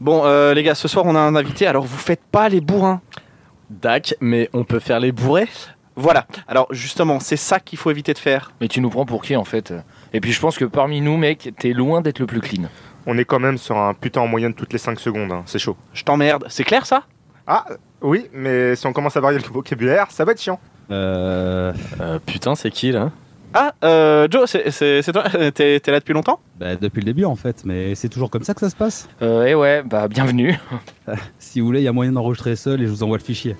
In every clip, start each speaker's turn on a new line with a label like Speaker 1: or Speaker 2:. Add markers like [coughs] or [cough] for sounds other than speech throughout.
Speaker 1: Bon, euh, les gars, ce soir on a un invité, alors vous faites pas les bourrins.
Speaker 2: Dac, mais on peut faire les bourrés
Speaker 1: Voilà, alors justement, c'est ça qu'il faut éviter de faire.
Speaker 3: Mais tu nous prends pour qui en fait? Et puis je pense que parmi nous, mec, t'es loin d'être le plus clean.
Speaker 4: On est quand même sur un putain en moyenne toutes les 5 secondes, hein. c'est chaud.
Speaker 1: Je t'emmerde, c'est clair ça?
Speaker 4: Ah, oui, mais si on commence à varier le vocabulaire, ça va être chiant.
Speaker 5: Euh,
Speaker 2: Euh, Putain, c'est qui là?
Speaker 1: Ah, euh, Joe, c'est- toi T'es t'es là depuis longtemps?
Speaker 5: Bah, depuis le début en fait, mais c'est toujours comme ça que ça se passe.
Speaker 3: Euh, et ouais, bah bienvenue. [laughs]
Speaker 5: Si vous voulez, il y a moyen d'enregistrer seul et je vous envoie le fichier.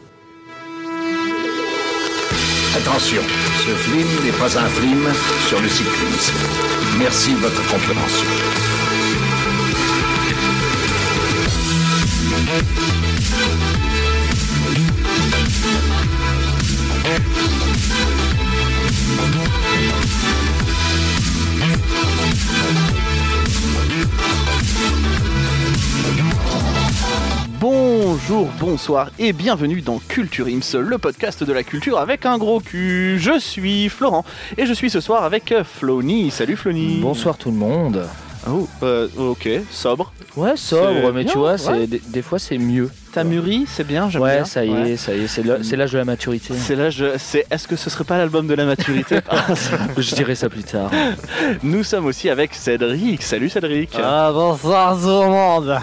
Speaker 6: Attention, ce film n'est pas un film sur le cyclisme. Merci de votre compréhension.
Speaker 1: Bonjour, bonsoir et bienvenue dans Culture Ims, le podcast de la culture avec un gros cul. Je suis Florent et je suis ce soir avec Flony. Salut Flony.
Speaker 3: Bonsoir tout le monde.
Speaker 1: Oh, euh, ok, sobre.
Speaker 3: Ouais, sobre, mais
Speaker 1: bien,
Speaker 3: tu vois,
Speaker 1: ouais.
Speaker 3: des, des fois c'est mieux.
Speaker 1: T'as mûri, c'est bien, j'aime
Speaker 3: Ouais,
Speaker 1: bien.
Speaker 3: ça y
Speaker 1: Ouais.
Speaker 3: est, ça y est, c'est l'âge de la maturité.
Speaker 1: C'est là, je- c'est. Est-ce que ce serait pas l'album de la maturité? [laughs] [laughs]
Speaker 3: Je dirai ça plus tard.
Speaker 1: Nous sommes aussi avec Cédric. Salut Cédric.
Speaker 2: Ah bonsoir tout le monde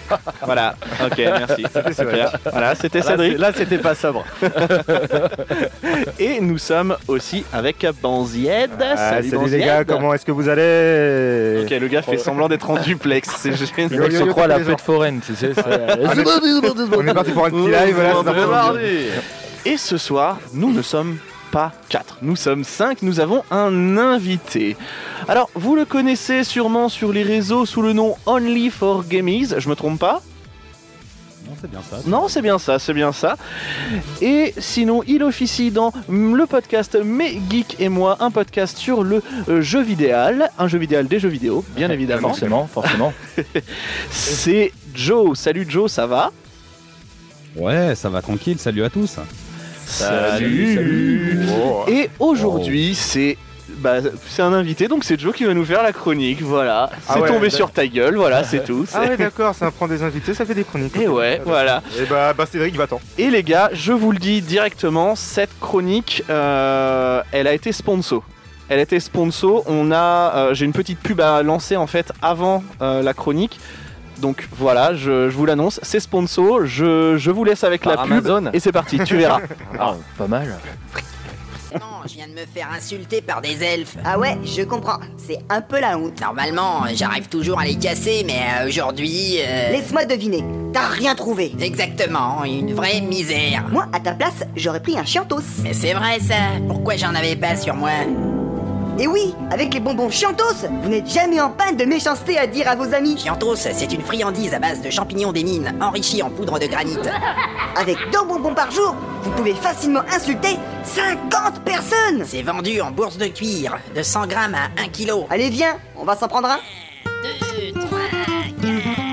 Speaker 2: [laughs]
Speaker 1: Voilà. Ok, merci. Clair. Voilà, c'était Cédric.
Speaker 2: Là c'était pas sobre. [laughs]
Speaker 1: Et nous sommes aussi avec Banzied.
Speaker 4: Ah,
Speaker 1: salut
Speaker 4: salut
Speaker 1: Banzied.
Speaker 4: les gars, comment est-ce que vous allez?
Speaker 1: Ok, le gars fait semblant d'être en duplex. C'est génial.
Speaker 4: yo,
Speaker 3: se croit la fête foraine, tu sais. c'est-
Speaker 4: On est parti pour un petit live, voilà, c'est parti.
Speaker 1: Et ce soir, nous ne sommes pas 4, nous sommes 5, nous avons un invité. Alors, vous le connaissez sûrement sur les réseaux sous le nom Only for Gamies, je me trompe pas
Speaker 5: Non, c'est bien ça.
Speaker 1: Non, c'est bien ça, c'est bien ça. Et sinon, il officie dans le podcast Mes Geeks et moi, un podcast sur le euh, jeu vidéal, un jeu vidéal des jeux vidéo, bien [laughs] évidemment.
Speaker 3: Forcément, forcément. [laughs]
Speaker 1: C'est Joe. Salut Joe, ça va?
Speaker 5: Ouais, ça va tranquille. Salut à tous.
Speaker 1: Salut,
Speaker 3: salut.
Speaker 4: Oh.
Speaker 1: Et aujourd'hui, c'est bah, c'est un invité, donc c'est Joe qui va nous faire la chronique. Voilà,
Speaker 4: Ah
Speaker 1: c'est
Speaker 4: ouais,
Speaker 1: tombé
Speaker 4: bah-
Speaker 1: sur ta gueule, voilà, [laughs] c'est tout.
Speaker 4: Ah ouais, d'accord, ça prend des invités, ça fait des chroniques.
Speaker 1: Et ouais, voilà.
Speaker 4: Et bah, bah Cédric, va-t'en.
Speaker 1: Et les gars, je vous le dis directement, cette chronique, euh, elle a été sponsor. Elle a été sponsor. On a, euh, j'ai une petite pub à lancer en fait avant euh, la chronique. Donc voilà, je, je vous l'annonce, c'est sponsor. Je, je vous laisse avec
Speaker 2: Par
Speaker 1: la pub
Speaker 2: Amazon.
Speaker 1: et c'est parti. Tu verras. [laughs]
Speaker 3: Ah, pas mal.
Speaker 7: Non, je viens de me faire insulter par des elfes.
Speaker 8: Ah ouais, je comprends. C'est un peu la honte.
Speaker 7: Normalement, j'arrive toujours à les casser, mais euh, aujourd'hui... euh,
Speaker 8: Laisse-moi deviner. T'as rien trouvé.
Speaker 7: Exactement, une vraie misère.
Speaker 8: Moi, à ta place, j'aurais pris un chiantos.
Speaker 7: Mais c'est vrai ça, pourquoi j'en avais pas sur moi?
Speaker 8: Et oui, avec les bonbons chiantos, vous n'êtes jamais en panne de méchanceté à dire à vos amis.
Speaker 7: Chiantos, c'est une friandise à base de champignons des mines, enrichie en poudre de granit. [laughs]
Speaker 8: Avec deux bonbons par jour, vous pouvez facilement insulter 50 personnes.
Speaker 7: C'est vendu en bourse de cuir, de 100 grammes à 1 kg.
Speaker 8: Allez, viens, on va s'en prendre un.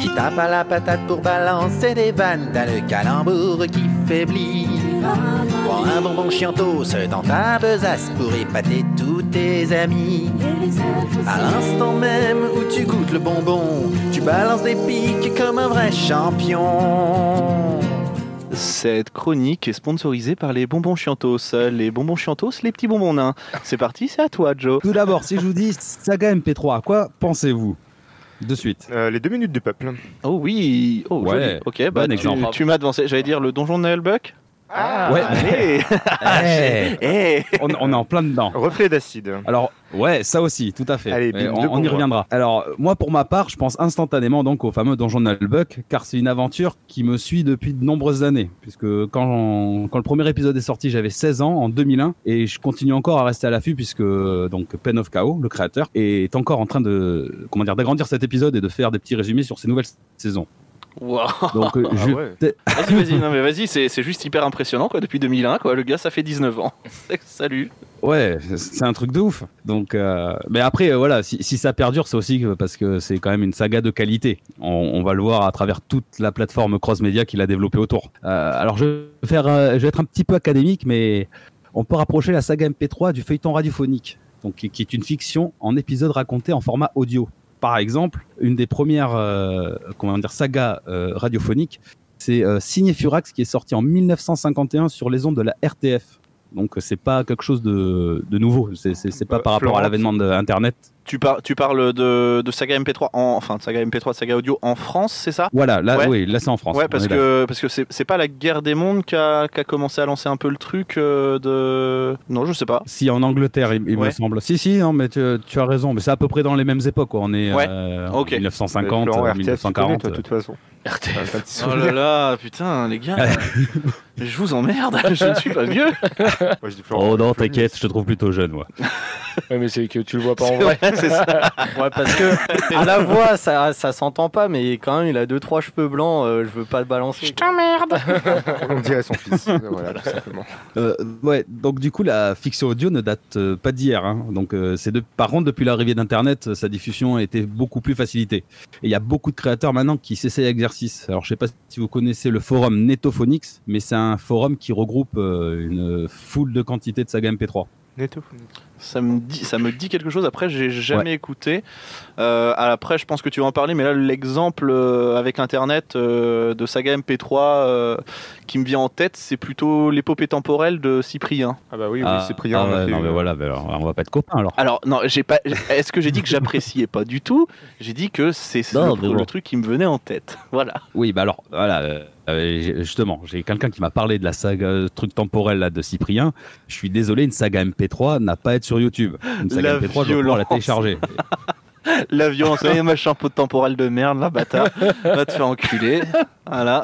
Speaker 9: Tu tapes à la patate pour balancer des vannes, t'as le calembour qui faiblit. Prends un bonbon chiantos dans ta besace pour épater tous tes amis. À l'instant même où tu goûtes le bonbon, tu balances des piques comme un vrai champion.
Speaker 1: Cette chronique est sponsorisée par les bonbons Chiantos. Les bonbons Chiantos, les petits bonbons nains. C'est parti, c'est à toi, Joe.
Speaker 5: Tout d'abord, si je vous dis saga MP3, à quoi pensez-vous? De suite.
Speaker 4: Euh, les deux minutes du peuple.
Speaker 1: Oh oui, oh
Speaker 5: Ouais,
Speaker 1: joli. Ok, bah
Speaker 5: bon
Speaker 1: tu,
Speaker 5: exemple.
Speaker 1: tu m'as devancé. J'allais dire le donjon de Noël Buck.
Speaker 5: Ouais.
Speaker 1: Allez, [laughs]
Speaker 5: Eh,
Speaker 1: Eh.
Speaker 5: on, on est en plein dedans.
Speaker 4: Reflet d'acide.
Speaker 5: Alors, ouais, ça aussi, tout à fait.
Speaker 4: Allez, bim,
Speaker 5: on, y reviendra. Alors, moi, pour ma part, je pense instantanément donc au fameux Donjon de Nullbuck, car c'est une aventure qui me suit depuis de nombreuses années. Puisque quand, quand le premier épisode est sorti, j'avais 16 ans, en 2001, et je continue encore à rester à l'affût, puisque donc Pen of Chaos, le créateur, est encore en train de comment dire d'agrandir cet épisode et de faire des petits résumés sur ses nouvelles saisons.
Speaker 1: Wow.
Speaker 5: Donc, euh, je-
Speaker 4: ouais.
Speaker 1: Vas-y, vas-y, non mais vas-y, c'est c'est juste hyper impressionnant quoi. Depuis 2001, quoi. Le gars, ça fait 19 ans. [laughs] Salut.
Speaker 5: Ouais, c'est un truc de ouf. Donc, euh, mais après, euh, voilà, si, si ça perdure, c'est aussi parce que c'est quand même une saga de qualité. On, on va le voir à travers toute la plateforme cross-média qu'il a développée autour. Euh, alors, je vais, faire, euh, je vais être un petit peu académique, mais on peut rapprocher la saga MP3 du feuilleton radiophonique, donc qui, qui est une fiction en épisodes racontés en format audio. Par exemple, une des premières euh, comment dire, sagas euh, radiophoniques, c'est euh, Signé Furax qui est sorti en 1951 sur les ondes de la RTF. Donc c'est pas quelque chose de, de nouveau, c'est pas par rapport à l'avènement de Internet.
Speaker 1: Tu, par- tu parles de, de saga MP3, en, enfin de saga MP3, de saga audio en France, c'est ça?
Speaker 5: Voilà, là,
Speaker 1: Ouais.
Speaker 5: oui, là c'est en France.
Speaker 1: Ouais, parce que parce que c'est c'est pas la guerre des mondes qui a, qui a commencé à lancer un peu le truc euh, de. Non, je sais pas.
Speaker 5: Si en Angleterre, il, il me semble. Si, si, non, mais tu, tu as raison. Mais c'est à peu près dans les mêmes époques. Quoi. On est
Speaker 1: Ouais.
Speaker 5: euh, en 1950,
Speaker 4: Florent,
Speaker 5: euh,
Speaker 4: RTF, tu connais,
Speaker 5: 1940.
Speaker 4: toi, de toute façon.
Speaker 1: Oh là là, putain, les gars, [laughs] je vous emmerde, [laughs] je ne suis pas vieux.
Speaker 4: Moi, je dis Florent,
Speaker 5: Oh non, t'inquiète, je te trouve plutôt jeune, moi.
Speaker 3: Ouais, mais c'est que tu le vois pas en vrai,
Speaker 1: c'est ça.
Speaker 2: Ouais, parce que à la voix, ça, ça s'entend pas, mais quand même, il a deux trois cheveux blancs. euh, je veux pas le balancer.
Speaker 4: On dirait son fils. [laughs] voilà, tout simplement.
Speaker 5: Euh, ouais, donc du coup, la fiction audio ne date euh, pas d'hier. hein. Donc, euh, c'est de... par contre, depuis l'arrivée d'Internet, euh, sa diffusion a été beaucoup plus facilitée. Et il y a beaucoup de créateurs maintenant qui s'essayent à l'exercice. Alors, je sais pas si vous connaissez le forum Netophonix, mais c'est un forum qui regroupe euh, une foule de quantité de sagas MP3.
Speaker 4: Netto.
Speaker 1: Ça me dit, ça me dit quelque chose. Après, j'ai jamais écouté. Euh, après, je pense que tu vas en parler, mais là, l'exemple euh, avec Internet euh, de saga MP3 euh, qui me vient en tête, c'est plutôt l'épopée temporelle de Cyprien.
Speaker 4: Ah bah oui, oui,
Speaker 5: Ah,
Speaker 4: Cyprien.
Speaker 5: ah non, mais voilà, ben alors, on va pas être copains alors.
Speaker 1: Alors non, j'ai pas. Est-ce que j'ai dit que j'appréciais pas du tout? J'ai dit que c'est le,
Speaker 5: bon.
Speaker 1: le truc qui me venait en tête. [laughs] Voilà.
Speaker 5: Oui, bah alors, voilà, justement, j'ai quelqu'un qui m'a parlé de la saga truc temporel là, de Cyprien. Je suis désolé, une saga MP3 n'a pas à être sur YouTube. Une saga
Speaker 1: La
Speaker 5: MP3, je dois pouvoir la
Speaker 1: violence.
Speaker 5: télécharger. [laughs]
Speaker 1: La violence, ouais, machin pot temporel de merde, là, bâtard. Va te faire enculer. Voilà.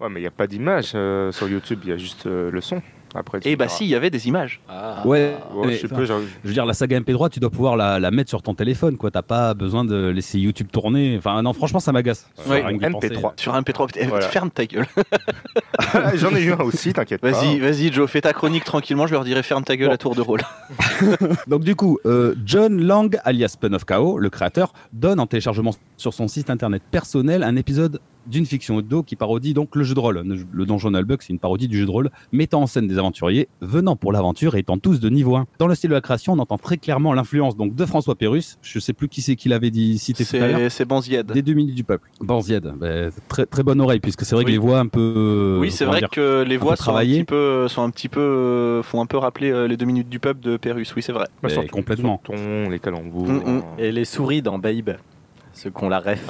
Speaker 4: Ouais, mais il n'y a pas d'image euh, sur YouTube, il y a juste euh, le son. Après,
Speaker 1: Et bah
Speaker 4: verras.
Speaker 1: si, il y avait des images.
Speaker 3: Ah.
Speaker 5: Ouais,
Speaker 4: Ouais,
Speaker 5: mais,
Speaker 4: je sais genre-
Speaker 5: je veux dire, la saga MP3, tu dois pouvoir la, la mettre sur ton téléphone, quoi. T'as pas besoin de laisser YouTube tourner. Enfin, non, franchement, ça m'agace.
Speaker 1: Ouais,
Speaker 5: Rien que d'y penser.
Speaker 4: MP3.
Speaker 1: Sur un MP3, putain,
Speaker 4: Voilà.
Speaker 1: ferme ta gueule.
Speaker 4: Ah, J'en ai eu un aussi, t'inquiète pas.
Speaker 1: Vas-y, vas-y, Joe, fais ta chronique tranquillement. Je leur dirai ferme ta gueule
Speaker 5: Bon.
Speaker 1: à tour de rôle. [laughs]
Speaker 5: Donc, du coup, euh, John Lang, alias Pun of Chaos, le créateur, donne en téléchargement sur son site internet personnel un épisode d'une fiction audio qui parodie donc le jeu de rôle. Le- Donjon Nullbuck, c'est une parodie du jeu de rôle, mettant en scène des aventuriers venant pour l'aventure et étant tous de niveau 1. Dans le style de la création, on entend très clairement l'influence donc de François Pérus. Je sais plus qui c'est qui l'avait dit cité tout à l'heure.
Speaker 1: C'est Banzied.
Speaker 5: Des deux minutes du peuple. Banzied, ben, très, très bonne oreille, puisque c'est vrai que
Speaker 1: Oui.
Speaker 5: les voix un peu.
Speaker 1: Oui, c'est vrai
Speaker 5: dire,
Speaker 1: que les voix sont un
Speaker 5: travaillées.
Speaker 1: petit peu, sont un petit peu, euh, font un peu rappeler euh, les deux minutes du peuple de Pérus. Oui, c'est vrai.
Speaker 4: Bah,
Speaker 5: Mais
Speaker 4: sur ton-
Speaker 5: complètement.
Speaker 4: ton, les calembours.
Speaker 1: Mm, mm.
Speaker 4: euh,
Speaker 2: Et les souris dans Babe, ceux qu'on la ref. [laughs]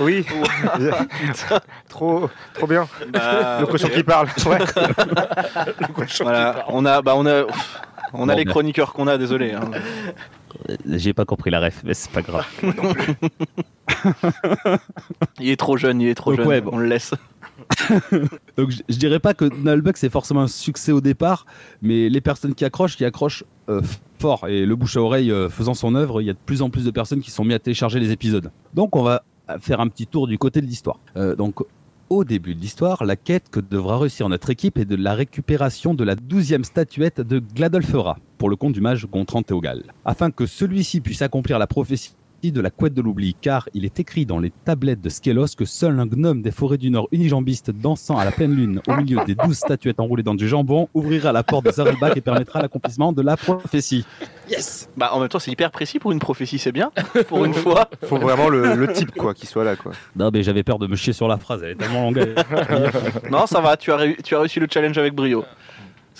Speaker 4: Oui. [laughs] trop, trop bien.
Speaker 1: Bah,
Speaker 4: Le cochon qui parle. [laughs] Ouais. Le cochon
Speaker 1: voilà, on a, bah, on a, on a
Speaker 5: Bon,
Speaker 1: les chroniqueurs qu'on a. Désolé. hein.
Speaker 5: J'ai pas compris la ref, mais c'est pas grave.
Speaker 1: Il est trop jeune, il est trop
Speaker 5: Donc,
Speaker 1: jeune.
Speaker 5: ouais, bon.
Speaker 1: On le laisse. [laughs]
Speaker 5: Donc je, dirais pas que Nullbuck c'est forcément un succès au départ, mais les personnes qui accrochent, qui accrochent euh, fort. Et le bouche à oreille euh, faisant son œuvre, il y a de plus en plus de personnes qui sont mis à télécharger les épisodes. Donc on va faire un petit tour du côté de l'histoire. Euh, donc au début de l'histoire, la quête que devra réussir notre équipe est de la récupération de la douzième statuette de Gladolfera pour le compte du mage Gontran Théogal. Afin que celui-ci puisse accomplir la prophétie de la couette de l'oubli, car il est écrit dans les tablettes de Skelos que seul un gnome des forêts du Nord unijambiste dansant à la pleine lune au milieu des douze statuettes enroulées dans du jambon ouvrira la porte de Zarelbach et permettra l'accomplissement de la prophétie.
Speaker 1: Yes. Bah en même temps, c'est hyper précis pour une prophétie, c'est bien. Pour une [laughs] fois.
Speaker 4: Faut vraiment le, le type quoi, qui soit là quoi.
Speaker 5: Non mais j'avais peur de me chier sur la phrase, elle est tellement longue. [laughs]
Speaker 1: Non, ça va. Tu as, tu as réussi le challenge avec brio.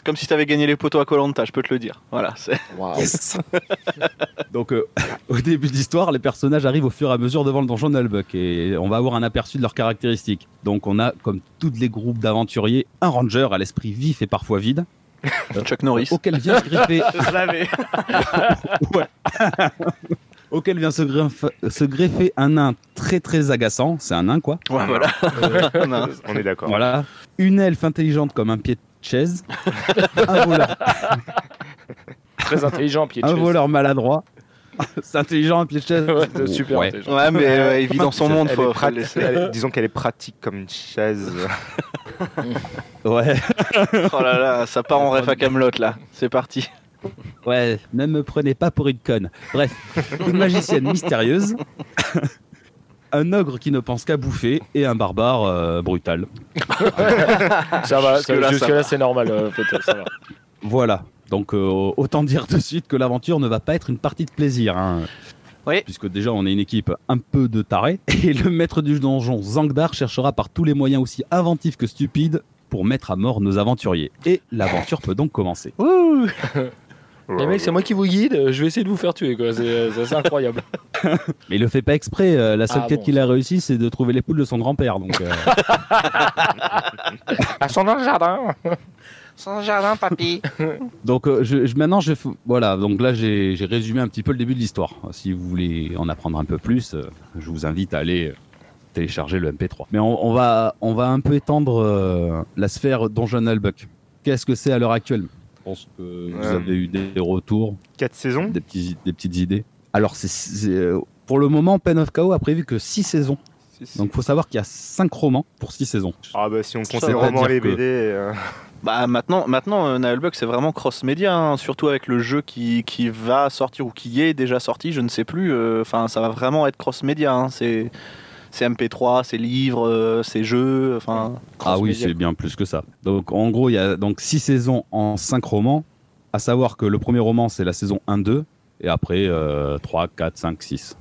Speaker 1: C'est comme si tu avais gagné les poteaux à Colanta, je peux te le dire. Voilà. c'est-
Speaker 3: Waouh. [laughs]
Speaker 5: Donc euh, [laughs] au début de l'histoire, les personnages arrivent au fur et à mesure devant le donjon de Nullbuck et on va avoir un aperçu de leurs caractéristiques. Donc on a, comme tous les groupes d'aventuriers, un ranger à l'esprit vif et parfois vide, [laughs]
Speaker 1: Chuck Norris.
Speaker 5: auquel vient se greffer
Speaker 1: Je l'avais.
Speaker 5: Ouais. auquel vient se, greffe- se greffer un nain très très agaçant, c'est un nain quoi.
Speaker 1: Ouais, voilà.
Speaker 4: On est d'accord.
Speaker 5: Voilà. Une elfe intelligente comme un pied de chaise, [laughs] un voleur, [laughs]
Speaker 3: Très intelligent, pied de
Speaker 5: un
Speaker 3: chaise.
Speaker 5: voleur maladroit. [laughs] c'est intelligent un pied de chaise.
Speaker 3: Ouais, super
Speaker 5: Ouais.
Speaker 3: intelligent.
Speaker 1: Ouais, mais euh, il vit dans son monde, faut,
Speaker 4: elle disons qu'elle est pratique comme une chaise.
Speaker 5: Ouais.
Speaker 1: Oh là là, ça part en ref à Camelot là. C'est parti.
Speaker 5: Ouais, ne me prenez pas pour une conne. Bref, une magicienne mystérieuse, un ogre qui ne pense qu'à bouffer et un barbare euh, brutal. [laughs]
Speaker 3: Ça va,
Speaker 1: Jusque-là,
Speaker 3: c'est normal, euh, ça va.
Speaker 5: Voilà. Donc euh, autant dire de suite que l'aventure ne va pas être une partie de plaisir. hein.
Speaker 1: Oui.
Speaker 5: Puisque déjà on est une équipe un peu de tarés. [laughs] Et le maître du donjon Zangdar cherchera par tous les moyens aussi inventifs que stupides pour mettre à mort nos aventuriers. Et l'aventure peut donc commencer.
Speaker 1: Ouh
Speaker 3: Les mecs, c'est moi qui vous guide, je vais essayer de vous faire tuer, quoi. C'est assez incroyable. [laughs]
Speaker 5: Mais il le fait pas exprès. euh, la seule
Speaker 3: Ah
Speaker 5: quête
Speaker 3: bon.
Speaker 5: qu'il a réussi, c'est de trouver les poules de son grand-père. Donc euh, [laughs]
Speaker 3: Elles sont dans le jardin. [laughs]
Speaker 1: Sans jardin, papy.
Speaker 5: Donc euh, je, je- maintenant, je, f- voilà. Donc là, j'ai j'ai résumé un petit peu le début de l'histoire. Si vous voulez en apprendre un peu plus, euh, je vous invite à aller euh, télécharger le MP3. Mais on, on va, on va un peu étendre euh, la sphère Donjon Buck. Qu'est-ce que c'est à l'heure actuelle? Pense que vous avez eu des retours,
Speaker 4: 4 saisons
Speaker 5: des, petits, des petites idées. Alors, c'est euh, pour le moment, Pen of Chaos a prévu que 6 saisons. Donc, il faut savoir qu'il y a 5 romans pour 6 saisons.
Speaker 4: Ah bah si on compte les romans les
Speaker 5: que-
Speaker 4: BD... euh,
Speaker 1: Bah maintenant, maintenant euh, Nullbug c'est vraiment cross-média, hein, surtout avec le jeu qui, qui va sortir ou qui est déjà sorti, je ne sais plus. euh, Enfin, ça va vraiment être cross-média. hein, c'est c'est MP3, c'est livres, euh, c'est jeux. Enfin,
Speaker 5: Ah oui, c'est bien plus que ça. Donc en gros, il y a donc six saisons en cinq romans, à savoir que le premier roman c'est la saison 1-2 et après euh, 3, 4, 5, 6.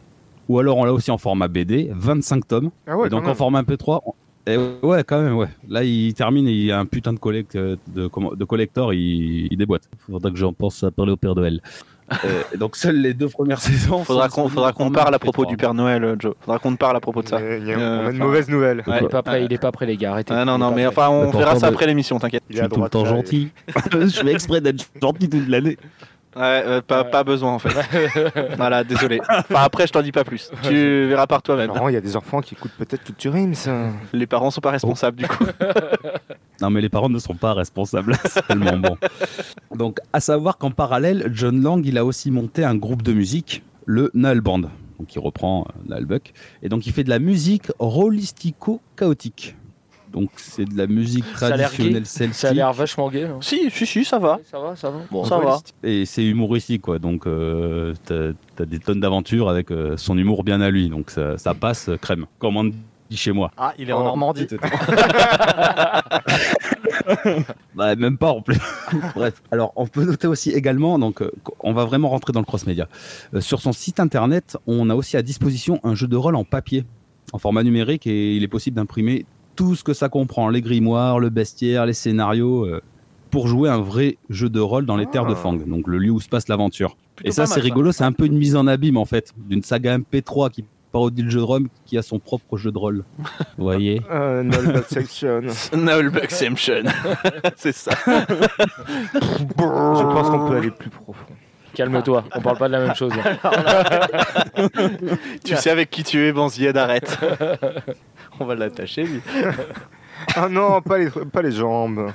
Speaker 5: Ou alors on l'a aussi en format BD, 25 tomes.
Speaker 4: Ah ouais,
Speaker 5: et donc en format MP3, on- et ouais, quand même, ouais. Là, il termine et il y a un putain de, collect, de, comment- de collector, il, il déboîte. Faudra que j'en pense à parler au Père Noël. Euh, et donc seules les deux premières [laughs] saisons.
Speaker 1: faudra qu'on faudra qu'on parle à propos
Speaker 5: MP3.
Speaker 1: du Père Noël, euh, Joe. Faudra qu'on te parle à propos de ça.
Speaker 4: il y a-
Speaker 1: Euh,
Speaker 4: on a une
Speaker 1: enfin,
Speaker 4: mauvaise nouvelle.
Speaker 1: Ouais.
Speaker 3: Il est pas prêt, il est pas prêt, les gars. Arrêtez.
Speaker 1: Ah non, non, mais enfin, on verra ça après l'émission, t'inquiète.
Speaker 4: Il [laughs]
Speaker 5: Je
Speaker 4: est
Speaker 5: tout le temps gentil. je fais exprès d'être gentil toute l'année.
Speaker 1: Ouais, euh, pas, pas besoin en fait. [laughs] voilà, désolé. Enfin, après, je t'en dis pas plus. Tu verras par toi-même.
Speaker 4: Non, il y a des enfants qui écoutent peut-être Culture Ims.
Speaker 1: Les parents sont pas responsables du coup. [laughs]
Speaker 5: Non, mais les parents ne sont pas responsables. [laughs] C'est tellement bon. Donc, à savoir qu'en parallèle, John Lang, il a aussi monté un groupe de musique, le Null Band. Donc, il reprend euh, Null Buck. Et donc, il fait de la musique rolistico-chaotique. Donc, c'est de la musique traditionnelle
Speaker 3: gay. Ça a
Speaker 5: celtique.
Speaker 3: l'air vachement gay. là.
Speaker 1: si, si, si, ça va.
Speaker 3: Ça va, ça va. Bon,
Speaker 1: Ça va.
Speaker 5: Et c'est humoristique, quoi. Donc, euh, t'as t'as des tonnes d'aventures avec euh, son humour bien à lui. Donc, ça, ça passe euh, crème. Comme on dit chez moi.
Speaker 2: Ah, il est en
Speaker 4: Oh,
Speaker 2: Normandie. [laughs]
Speaker 5: Bah, même pas en plus. [laughs] Bref. Alors, on peut noter aussi également, donc, euh, on va vraiment rentrer dans le cross-média. Euh, sur son site internet, on a aussi à disposition un jeu de rôle en papier, en format numérique, et il est possible d'imprimer tout ce que ça comprend les grimoires, le bestiaire, les scénarios, euh, pour jouer un vrai jeu de rôle dans les terres de
Speaker 4: Ah.
Speaker 5: Fang, donc le lieu où se passe l'aventure. Et ça, c'est rigolo, c'est un peu une mise en abîme en fait, d'une saga MP3 qui parodie le jeu de rôle, qui a son propre jeu de rôle. [laughs] Vous voyez
Speaker 4: Euh, [laughs] [laughs]
Speaker 1: c'est ça.
Speaker 4: Je pense qu'on peut aller plus profond.
Speaker 3: Calme-toi, on parle pas de la même chose. là.
Speaker 1: Tu sais avec qui tu es, Banzied, arrête.
Speaker 2: On va l'attacher, lui.
Speaker 4: Ah non, pas les, pas les jambes.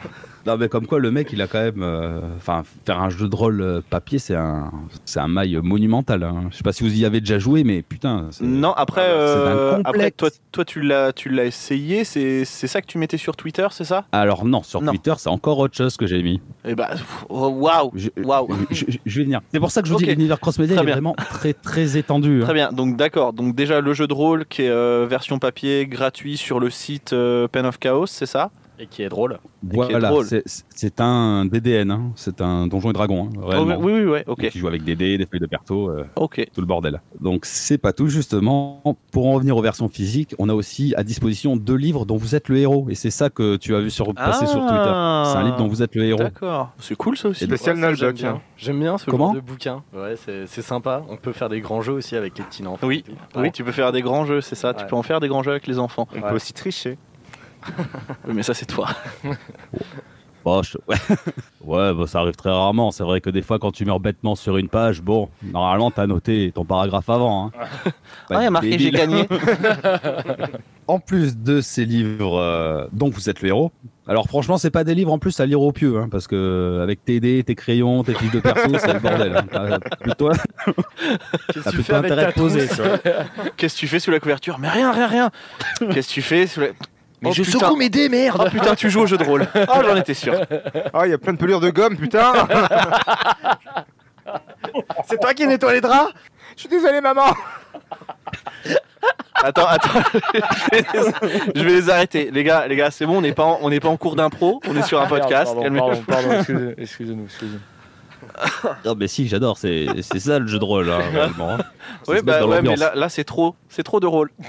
Speaker 5: Non, mais comme quoi, le mec, il a quand même. euh, Enfin, faire un jeu de rôle euh, papier, c'est un, c'est un mail monumental. hein. Je sais pas si vous y avez déjà joué, mais putain. c'est-
Speaker 1: Non, après,
Speaker 5: Ah bah,
Speaker 1: euh, après toi, toi tu l'as, tu l'as essayé. C'est, c'est ça que tu mettais sur Twitter, c'est ça?
Speaker 5: Alors, non, sur
Speaker 1: Non.
Speaker 5: Twitter, c'est encore autre chose que j'ai mis.
Speaker 1: Eh bah, waouh.
Speaker 5: Je,
Speaker 1: Waouh.
Speaker 5: je, je- je vais venir. C'est pour ça que je vous
Speaker 1: Ok.
Speaker 5: dis l'univers cross-média, est
Speaker 1: bien.
Speaker 5: vraiment très, très étendu. hein.
Speaker 1: Très bien. Donc d'accord. Donc déjà le jeu de rôle qui est euh, version papier gratuit sur le site Pen of Chaos, c'est ça?
Speaker 2: Et qui est drôle.
Speaker 5: Voilà, c'est- un DDN, hein. c'est un donjon et dragon, hein,
Speaker 1: Oh. Oui, oui, oui. Ok.
Speaker 5: Qui joue avec des dés, des feuilles de perso. euh,
Speaker 1: Ok.
Speaker 5: tout le bordel. Donc c'est pas tout justement. Pour en revenir aux versions physiques, on a aussi à disposition deux livres dont vous êtes le héros. Et c'est ça que tu as vu sur, passer sur Twitter. C'est un livre dont vous êtes le héros.
Speaker 1: D'accord. C'est cool ça aussi.
Speaker 5: Et
Speaker 4: Spécial
Speaker 2: Ouais. J'aime bien. Ce
Speaker 5: Comment
Speaker 2: genre de bouquin. Ouais, c'est sympa. On peut faire des grands jeux aussi avec les petits enfants.
Speaker 1: Oui. Oui, tu peux faire des grands jeux, c'est ça. Tu peux en faire des grands jeux avec les enfants.
Speaker 4: On
Speaker 2: Ouais.
Speaker 4: peut aussi tricher.
Speaker 1: Oui, mais ça c'est toi. [laughs]
Speaker 5: Bon, je- ouais, [laughs] ouais bah, ça arrive très rarement. C'est vrai que des fois, quand tu meurs bêtement sur une page, bon, normalement, t'as noté ton paragraphe avant. hein.
Speaker 1: Ah, il y a marqué j'ai
Speaker 5: débile.
Speaker 1: gagné. [laughs]
Speaker 5: En plus de ces livres euh, dont vous êtes le héros, alors franchement, c'est pas des livres en plus à lire au pieu, hein, parce que avec tes dés, tes crayons, tes fiches de perso, c'est le bordel. Hein. T'as plutôt,
Speaker 2: Qu'est-ce
Speaker 5: t'as
Speaker 2: que tu
Speaker 5: plutôt
Speaker 2: fais avec
Speaker 5: intérêt
Speaker 2: ta
Speaker 5: à poser.
Speaker 1: Qu'est-ce que tu fais sous la couverture? Mais rien, rien, rien. Qu'est-ce que tu fais sous la.
Speaker 3: Mais
Speaker 1: Oh,
Speaker 3: je
Speaker 1: putain.
Speaker 3: secoue mes dés, merde
Speaker 1: Oh putain, tu joues au jeu de rôle. Oh, [laughs] j'en étais sûr.
Speaker 4: Ah, il y a plein de pelures de gomme, putain [laughs]
Speaker 2: C'est toi qui nettoie les draps?
Speaker 4: Je suis désolé, maman
Speaker 1: Attends, attends. je, vais les, je vais les arrêter. Les gars, les gars, c'est bon, on n'est pas, en- on n'est pas en cours d'impro, on est sur un
Speaker 3: Merde,
Speaker 1: podcast.
Speaker 3: Pardon, excusez-nous, excusez-nous.
Speaker 5: Non, mais si, j'adore. C'est c'est ça le jeu de rôle, hein, hein.
Speaker 1: Oui, bah ouais, mais là, là c'est trop, c'est trop de rôle. [laughs]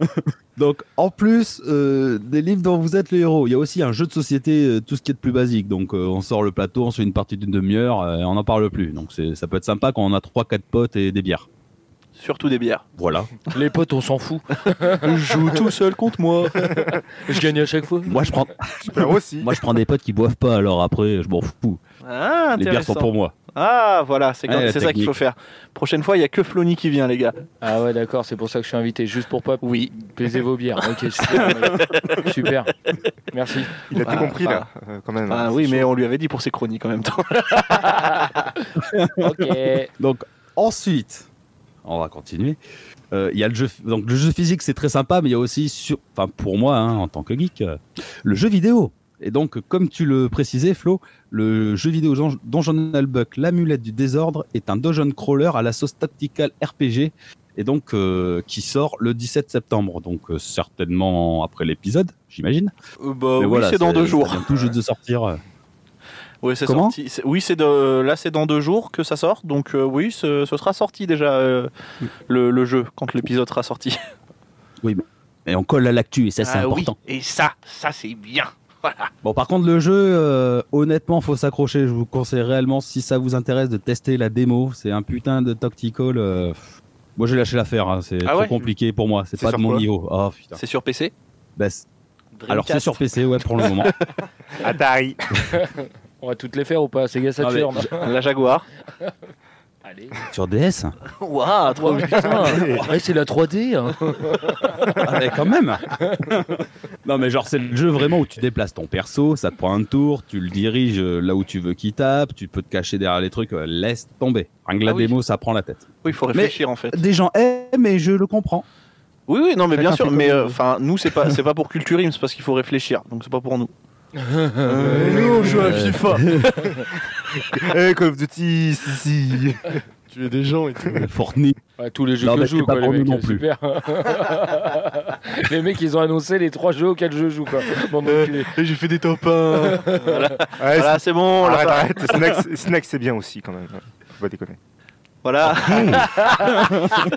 Speaker 1: [laughs]
Speaker 5: Donc, en plus euh, des livres dont vous êtes le héros, il y a aussi un jeu de société, euh, tout ce qui est de plus basique. Donc, euh, on sort le plateau, on se fait une partie d'une demi-heure, euh, et on n'en parle plus. Donc, c'est- ça peut être sympa quand on a 3-4 potes et des bières.
Speaker 1: Surtout des bières.
Speaker 5: Voilà. [laughs]
Speaker 3: Les potes, on s'en fout. [laughs]
Speaker 1: Je joue tout seul contre moi.
Speaker 3: Je gagne à chaque fois.
Speaker 5: Moi, je prends,
Speaker 4: aussi.
Speaker 5: moi, je prends des potes qui boivent pas, alors après, je m'en fous.
Speaker 1: Ah,
Speaker 5: Les bières sont pour moi.
Speaker 1: Ah, voilà, c'est ça qu'il faut faire. Prochaine fois, il y a que Flony qui vient, les gars.
Speaker 3: Ah ouais, d'accord, c'est pour ça que je suis invité, juste pour pas
Speaker 1: Oui.
Speaker 3: baiser vos bières. Ok, [laughs] super. Merci.
Speaker 4: Il a
Speaker 1: Ah,
Speaker 4: tout compris
Speaker 1: enfin,
Speaker 4: là, euh, quand même.
Speaker 1: Ah oui,
Speaker 4: chaud.
Speaker 1: mais on lui avait dit pour ses chroniques en même temps. [laughs]
Speaker 3: Ok.
Speaker 5: Donc ensuite, on va continuer. Euh, Il y a le jeu, donc le jeu physique, c'est très sympa, mais il y a aussi, sur, enfin pour moi, hein, en tant que geek, euh, le jeu vidéo. Et donc, comme tu le précisais, Flo, le jeu vidéo Don- Donjon Buck, l'amulette du désordre, est un dungeon crawler à la sauce tactical RPG, et donc euh, qui sort le 17 septembre. Donc euh, certainement après l'épisode, j'imagine.
Speaker 1: Euh, bah
Speaker 5: Mais
Speaker 1: oui,
Speaker 5: voilà,
Speaker 1: c'est dans deux jours.
Speaker 5: tout juste de sortir.
Speaker 1: Oui, c'est sorti. Oui, c'est de... là, c'est dans deux jours que ça sort. Donc oui, ce, ce sera sorti déjà le, le jeu quand l'épisode sera sorti.
Speaker 5: Et on colle à l'actu, et ça c'est
Speaker 1: Ah oui,
Speaker 5: important.
Speaker 1: Et ça, ça c'est bien.
Speaker 5: Bon, par contre, le jeu, euh, honnêtement, faut s'accrocher. Je vous conseille réellement, si ça vous intéresse, de tester la démo. C'est un putain de tactical. euh, Moi, j'ai lâché l'affaire. hein. C'est
Speaker 1: Ah
Speaker 5: trop
Speaker 1: ouais
Speaker 5: compliqué pour moi. C'est pas de mon niveau. Oh.
Speaker 1: C'est sur PC.
Speaker 5: Bah, alors, c'est sur PC, ouais, pour le moment. [laughs]
Speaker 4: Atari. [laughs]
Speaker 3: On va toutes les faire ou pas? Sega
Speaker 5: Ah, mais-
Speaker 3: Saturn.
Speaker 1: La Jaguar. [laughs]
Speaker 3: Allez.
Speaker 5: sur DS [laughs]
Speaker 1: Waouh, trop bien.
Speaker 3: Putain, ouais, c'est la 3D. hein.
Speaker 5: Ah, mais quand même Non, mais genre, c'est le jeu vraiment où tu déplaces ton perso, ça te prend un tour, tu le diriges euh, là où tu veux qu'il tape, tu peux te cacher derrière les trucs, euh, laisse tomber. Rien que la
Speaker 1: Ah oui.
Speaker 5: démo, ça prend la tête.
Speaker 1: Oui, il faut réfléchir en fait.
Speaker 5: Des gens aiment, mais je le comprends.
Speaker 1: Oui, oui, non, mais bien sûr. Mais euh, enfin, nous, c'est pas, c'est pas pour Culturim, c'est parce qu'il faut réfléchir. Donc c'est pas pour nous.
Speaker 2: Nous, on joue à FIFA. [laughs]
Speaker 4: Eh, Call of Duty, si, si. [laughs]
Speaker 2: tu es des gens et tout.
Speaker 5: Fortnite.
Speaker 3: Ouais, tous les jeux
Speaker 5: Non,
Speaker 3: que
Speaker 5: mais
Speaker 3: je joue,
Speaker 5: c'est pas
Speaker 3: quoi, les
Speaker 5: pour nous
Speaker 3: mecs,
Speaker 5: non plus.
Speaker 3: super. [laughs] les mecs, ils ont annoncé les trois jeux auxquels je joue, quoi. Bon, donc, les-
Speaker 1: J'ai fait des top 1.
Speaker 4: Ouais,
Speaker 1: voilà, c'est bon. on l'a
Speaker 4: arrête, arrête. Snacks, Snacks, c'est bien aussi quand même. Faut pas déconner.
Speaker 1: Voilà.
Speaker 4: ah,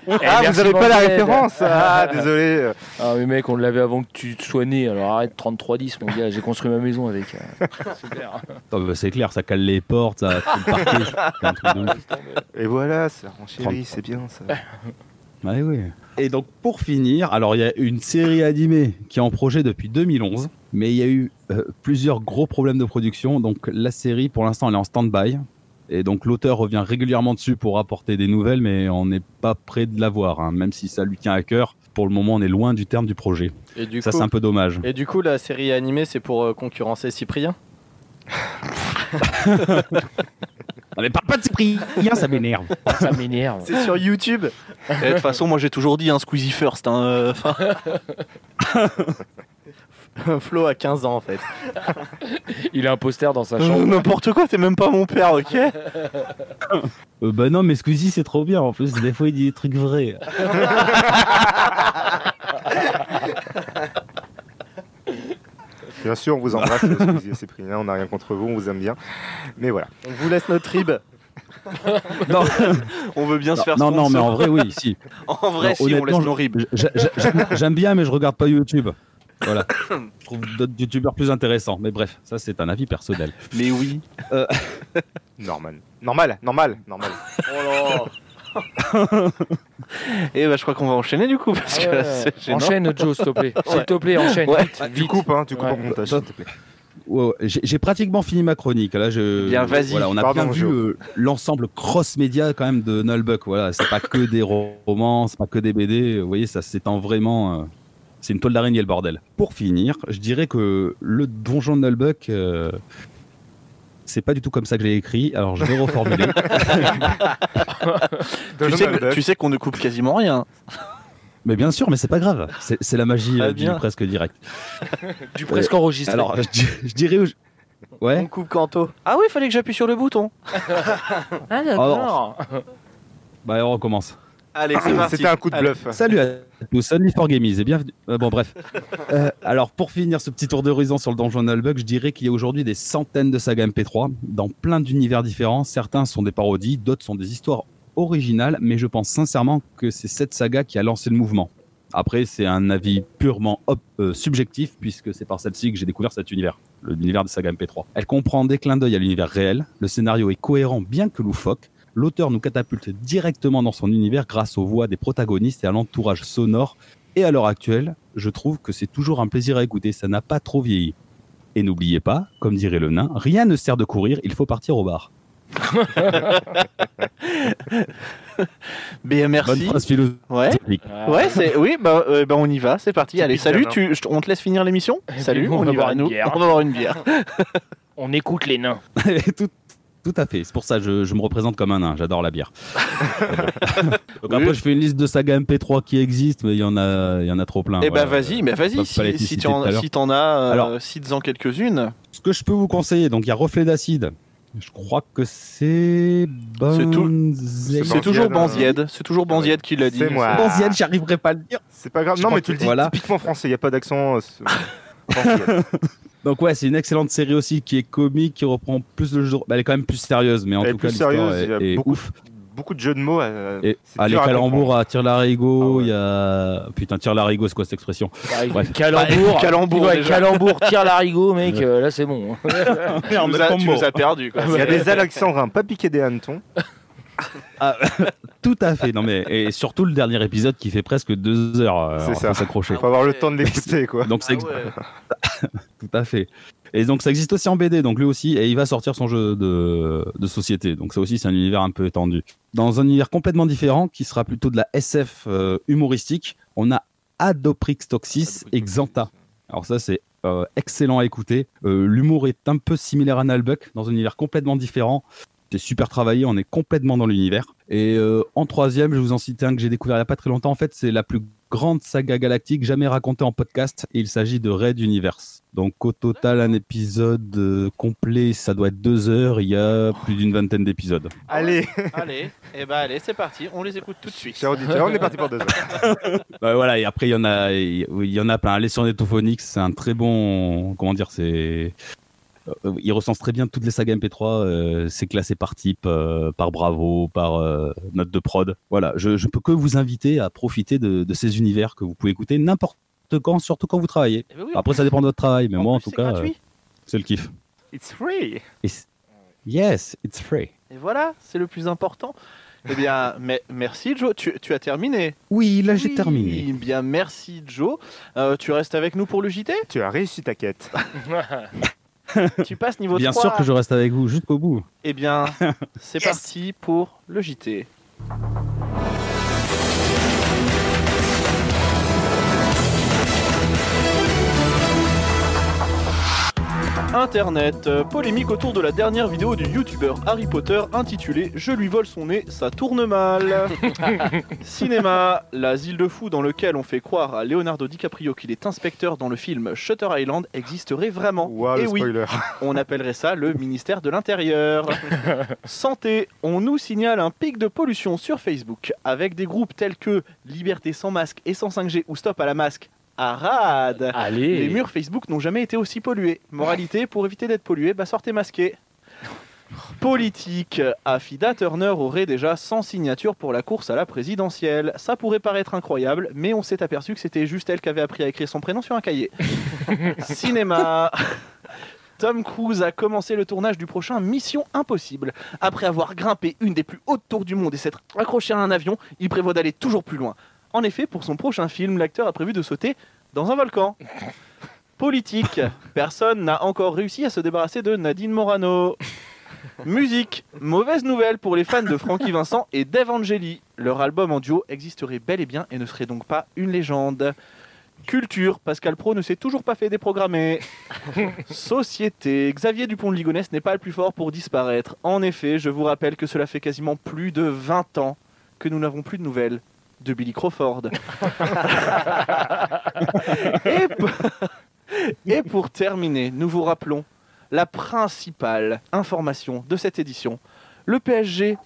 Speaker 4: [laughs]
Speaker 3: merci,
Speaker 4: vous avez pas la référence Ah, désolé.
Speaker 3: Ah, mais mec, on l'avait avant que tu sois né, alors arrête 3310, mon gars. J'ai construit ma maison avec. euh, Super.
Speaker 5: Ah bah, c'est clair, ça cale les portes, ça le parquet, c'est. [laughs]
Speaker 4: Et voilà, ça renchérit, c'est bien ça. [laughs]
Speaker 5: Oui. Et donc pour finir, alors il y a une série animée qui est en projet depuis 2011, mais il y a eu euh, plusieurs gros problèmes de production. Donc la série, pour l'instant, elle est en stand-by. Et donc l'auteur revient régulièrement dessus pour apporter des nouvelles, mais on n'est pas prêt de la voir, hein, même si ça lui tient à cœur. Pour le moment, on est loin du terme du projet.
Speaker 2: Et du
Speaker 5: ça, c'est un peu dommage.
Speaker 2: et du coup, la série animée, c'est pour euh, concurrencer Cyprien? [laughs]
Speaker 5: mais parle pas de Cyprien, ça m'énerve.
Speaker 3: Ça m'énerve.
Speaker 2: C'est sur YouTube.
Speaker 1: De toute façon, moi j'ai toujours dit un Squeezie first. hein, euh, [laughs]
Speaker 2: Flo a 15 ans en fait. [laughs]
Speaker 3: Il a un poster dans sa
Speaker 1: euh,
Speaker 3: chambre.
Speaker 1: N'importe quoi, t'es même pas mon père, ok
Speaker 5: Euh, bah non, mais Squeezie, c'est trop bien. En plus, des fois, il dit des trucs vrais.
Speaker 4: Bien sûr, on vous embrasse, Squeezie et Cyprien, on n'a rien contre vous, on vous aime bien. Mais voilà.
Speaker 2: On vous laisse notre.
Speaker 5: Non, [laughs]
Speaker 1: On veut bien se faire
Speaker 5: non, non, mais en vrai, oui, si.
Speaker 1: En vrai,
Speaker 5: Non,
Speaker 1: si, on laisse nos
Speaker 5: j'aime bien, mais je regarde pas YouTube. Voilà. Je [coughs] trouve d'autres youtubeurs plus intéressants. Mais bref, ça, c'est un avis personnel.
Speaker 1: Mais oui. [laughs]
Speaker 4: Normal. Normal, normal, normal. [laughs]
Speaker 1: Et bah, je crois qu'on va enchaîner du coup, parce
Speaker 3: Ah
Speaker 1: que
Speaker 3: ouais.
Speaker 1: là, c'est gênant.
Speaker 3: Enchaîne, Joe, s'il te plaît. [laughs] S'il te plaît, enchaîne.
Speaker 1: Ouais.
Speaker 3: Vite,
Speaker 4: Tu
Speaker 3: vite.
Speaker 4: coupes, hein, tu coupes
Speaker 3: Ouais.
Speaker 4: en montage, s'il te plaît.
Speaker 5: J'ai j'ai pratiquement fini ma chronique. Là, je.
Speaker 1: Bien, vas-y.
Speaker 5: Voilà, on a
Speaker 4: Pardon,
Speaker 5: bien vu euh, l'ensemble cross-média quand même de Nullbuck. Voilà, c'est pas que des romans, c'est pas que des BD. Vous voyez, ça s'étend vraiment. euh, c'est une toile d'araignée le bordel. Pour finir, je dirais que le donjon de Nullbuck. euh, c'est pas du tout comme ça que j'ai écrit, alors je vais reformuler. [laughs]
Speaker 1: Tu sais, que- tu sais qu'on ne coupe quasiment rien.
Speaker 5: mais bien sûr, mais c'est pas grave. C'est c'est la magie
Speaker 1: Ah,
Speaker 5: euh, du
Speaker 1: bien.
Speaker 5: presque direct. [laughs]
Speaker 3: Du presque enregistré.
Speaker 5: Alors, je, di- je dirais. au- Ouais.
Speaker 2: On coupe Kanto.
Speaker 1: Ah oui, il fallait que j'appuie sur le bouton. [laughs]
Speaker 3: ah, d'accord.
Speaker 5: Bah, on recommence.
Speaker 1: Allez, c'est parti.
Speaker 4: C'était un coup de
Speaker 1: Allez.
Speaker 4: bluff.
Speaker 5: Salut à tous, Only for Gamies et bienvenue. Euh, bon, bref. Euh, alors, pour finir ce petit tour d'horizon sur le donjon Nullbug, je dirais qu'il y a aujourd'hui des centaines de sagas MP3 dans plein d'univers différents. Certains sont des parodies, d'autres sont des histoires originales, mais je pense sincèrement que c'est cette saga qui a lancé le mouvement. Après, c'est un avis purement op- euh, subjectif, puisque c'est par celle-ci que j'ai découvert cet univers, l'univers des sagas MP3. Elle comprend des clins d'œil à l'univers réel, le scénario est cohérent bien que loufoque, l'auteur nous catapulte directement dans son univers grâce aux voix des protagonistes et à l'entourage sonore. Et à l'heure actuelle, je trouve que c'est toujours un plaisir à écouter, ça n'a pas trop vieilli. Et n'oubliez pas, comme dirait le nain, rien ne sert de courir, il faut partir au bar. [laughs]
Speaker 1: Bien,
Speaker 5: Bonne
Speaker 1: merci.
Speaker 5: phrase philosophique.
Speaker 1: Ouais.
Speaker 3: Ah.
Speaker 1: Ouais, c'est oui, bah, euh, bah, on y va, c'est parti. Allez, salut, tu, je- on te laisse finir l'émission.
Speaker 3: Puis,
Speaker 1: Salut,
Speaker 3: on
Speaker 1: y
Speaker 3: boire
Speaker 1: va,
Speaker 3: une
Speaker 1: nous,
Speaker 3: bière.
Speaker 1: on va boire une bière. [laughs]
Speaker 3: On écoute les nains. [laughs]
Speaker 5: tout, tout à fait, c'est pour ça que je, je me représente comme un nain, j'adore la bière. [laughs] Donc
Speaker 1: Oui.
Speaker 5: après, je fais une liste de sagas MP3 qui existent, mais il y en a, il y en a trop plein.
Speaker 1: Eh ben
Speaker 5: voilà.
Speaker 1: vas-y, mais vas-y, si, si tu en, as, euh,
Speaker 5: Alors-
Speaker 1: cites-en quelques-unes.
Speaker 5: Ce que je peux vous conseiller, donc il y a Reflet d'acide. Je crois que c'est
Speaker 1: C'est tout-
Speaker 5: Banzied.
Speaker 1: C'est toujours
Speaker 4: Banzied,
Speaker 1: Banzied, c'est toujours Banzied qui l'a dit.
Speaker 4: C'est moi.
Speaker 5: Banzied, j'arriverai pas à le dire.
Speaker 4: C'est pas grave.
Speaker 5: Je
Speaker 4: Non, mais tu le dis
Speaker 5: voilà.
Speaker 4: typiquement français. Il n'y a pas d'accent. [laughs] [laughs]
Speaker 5: Donc ouais, c'est une excellente série aussi qui est comique, qui reprend plus le jour. Bah, elle est quand même plus sérieuse, mais en
Speaker 4: Elle est
Speaker 5: tout cas
Speaker 4: plus
Speaker 5: l'histoire
Speaker 4: sérieuse, il y a
Speaker 5: est, est
Speaker 4: beaucoup-
Speaker 5: ouf.
Speaker 4: Beaucoup de jeux de mots. euh,
Speaker 5: Et
Speaker 4: c'est
Speaker 5: ah, les
Speaker 4: à
Speaker 5: à tire larigot,
Speaker 4: Ah ouais.
Speaker 5: il y a putain tire larigot, c'est quoi cette expression Bref.
Speaker 3: Calembour. [laughs]
Speaker 1: Calembour,
Speaker 3: Ouais, calembour, tire l'arigot, mec. euh, là, c'est bon. [laughs]
Speaker 1: Tu nous as, tu nous as perdu. Quoi.
Speaker 4: Il y a des alexandrins pas piqués des hannetons.
Speaker 5: Ah, [laughs] Tout à fait. Non mais et surtout le dernier épisode qui fait presque deux heures. euh,
Speaker 4: C'est ça.
Speaker 5: s'accrocher.
Speaker 4: Faut avoir le temps de l'écouter, [laughs] quoi.
Speaker 5: Donc c'est
Speaker 1: Ah ouais. [laughs]
Speaker 5: tout à fait. Et donc ça existe aussi en BD, donc lui aussi, et il va sortir son jeu de, de société. Donc ça aussi c'est un univers un peu étendu. Dans un univers complètement différent, qui sera plutôt de la SF euh, humoristique, on a Adoprix Toxis et Xanta. Alors ça c'est euh, excellent à écouter. Euh, L'humour est un peu similaire à Nalbuck, dans un univers complètement différent. C'est super travaillé, on est complètement dans l'univers. Et euh, en troisième, je vous en citer un que j'ai découvert il n'y a pas très longtemps. En fait, c'est la plus grande saga galactique jamais racontée en podcast. Et il s'agit de Raid Universe. Donc au total, un épisode euh, complet, ça doit être deux heures. Il y a plus d'une vingtaine d'épisodes.
Speaker 4: Allez, [laughs]
Speaker 1: Allez, et bah allez, c'est parti, on les écoute tout de suite.
Speaker 4: on est parti pour deux heures. [laughs]
Speaker 5: Bah, voilà, et après, il y en a, il y en a plein. Allez sur Netophonix, c'est un très bon. Comment dire C'est. Euh, Il recense très bien toutes les sagas MP3. euh, c'est classé par type, euh, par Bravo, par euh, note de prod. Voilà, je, je peux que vous inviter à profiter de, de ces univers que vous pouvez écouter n'importe quand, surtout quand vous travaillez.
Speaker 1: Eh ben oui,
Speaker 5: Après, ça dépend de votre travail, mais moi, en tout
Speaker 1: c'est
Speaker 5: cas, euh,
Speaker 1: gratuit.
Speaker 5: c'est le kiff.
Speaker 4: It's free.
Speaker 5: Yes, it's free.
Speaker 1: Et voilà, c'est le plus important. Eh bien, [laughs] mais, merci Joe, tu, tu as terminé.
Speaker 5: Oui, là, j'ai
Speaker 1: Oui,
Speaker 5: terminé.
Speaker 1: Eh bien, merci Joe. Euh, tu restes avec nous pour le JT
Speaker 4: Tu as réussi ta quête. [laughs] [laughs]
Speaker 1: Tu passes niveau
Speaker 5: Bien
Speaker 1: 3.
Speaker 5: sûr que je reste avec vous jusqu'au bout.
Speaker 1: Eh bien, [laughs] c'est
Speaker 8: Yes.
Speaker 1: parti pour le JT. Internet, polémique autour de la dernière vidéo du youtubeur Harry Potter intitulée Je lui vole son nez, ça tourne mal. [laughs] Cinéma, l'asile de fous dans lequel on fait croire à Leonardo DiCaprio qu'il est inspecteur dans le film Shutter Island existerait vraiment. Et
Speaker 4: le
Speaker 1: oui,
Speaker 4: spoiler. [laughs]
Speaker 1: on appellerait ça le ministère de l'Intérieur. [laughs] Santé, on nous signale un pic de pollution sur Facebook avec des groupes tels que Liberté sans masque et sans 5G ou Stop à la masque. Arade
Speaker 3: Allez.
Speaker 1: Les murs Facebook n'ont jamais été aussi pollués. Moralité, pour éviter d'être pollué, bah sortez masqué. Politique, Afida Turner aurait déjà 100 signatures pour la course à la présidentielle. Ça pourrait paraître incroyable, mais on s'est aperçu que c'était juste elle qui avait appris à écrire son prénom sur un cahier. [laughs] Cinéma, Tom Cruise a commencé le tournage du prochain Mission Impossible. Après avoir grimpé une des plus hautes tours du monde et s'être accroché à un avion, il prévoit d'aller toujours plus loin. En effet, pour son prochain film, l'acteur a prévu de sauter dans un volcan. [laughs] Politique, personne n'a encore réussi à se débarrasser de Nadine Morano. Musique, mauvaise nouvelle pour les fans de Frankie Vincent et Dave Angeli. Leur album en duo existerait bel et bien et ne serait donc pas une légende. Culture, Pascal Pro ne s'est toujours pas fait déprogrammer. Société, Xavier Dupont de Ligonnès n'est pas le plus fort pour disparaître. En effet, je vous rappelle que cela fait quasiment plus de 20 ans que nous n'avons plus de nouvelles de Billy Crawford. [laughs] et, pour... [laughs] et pour terminer, nous vous rappelons la principale information de cette édition. Le PSG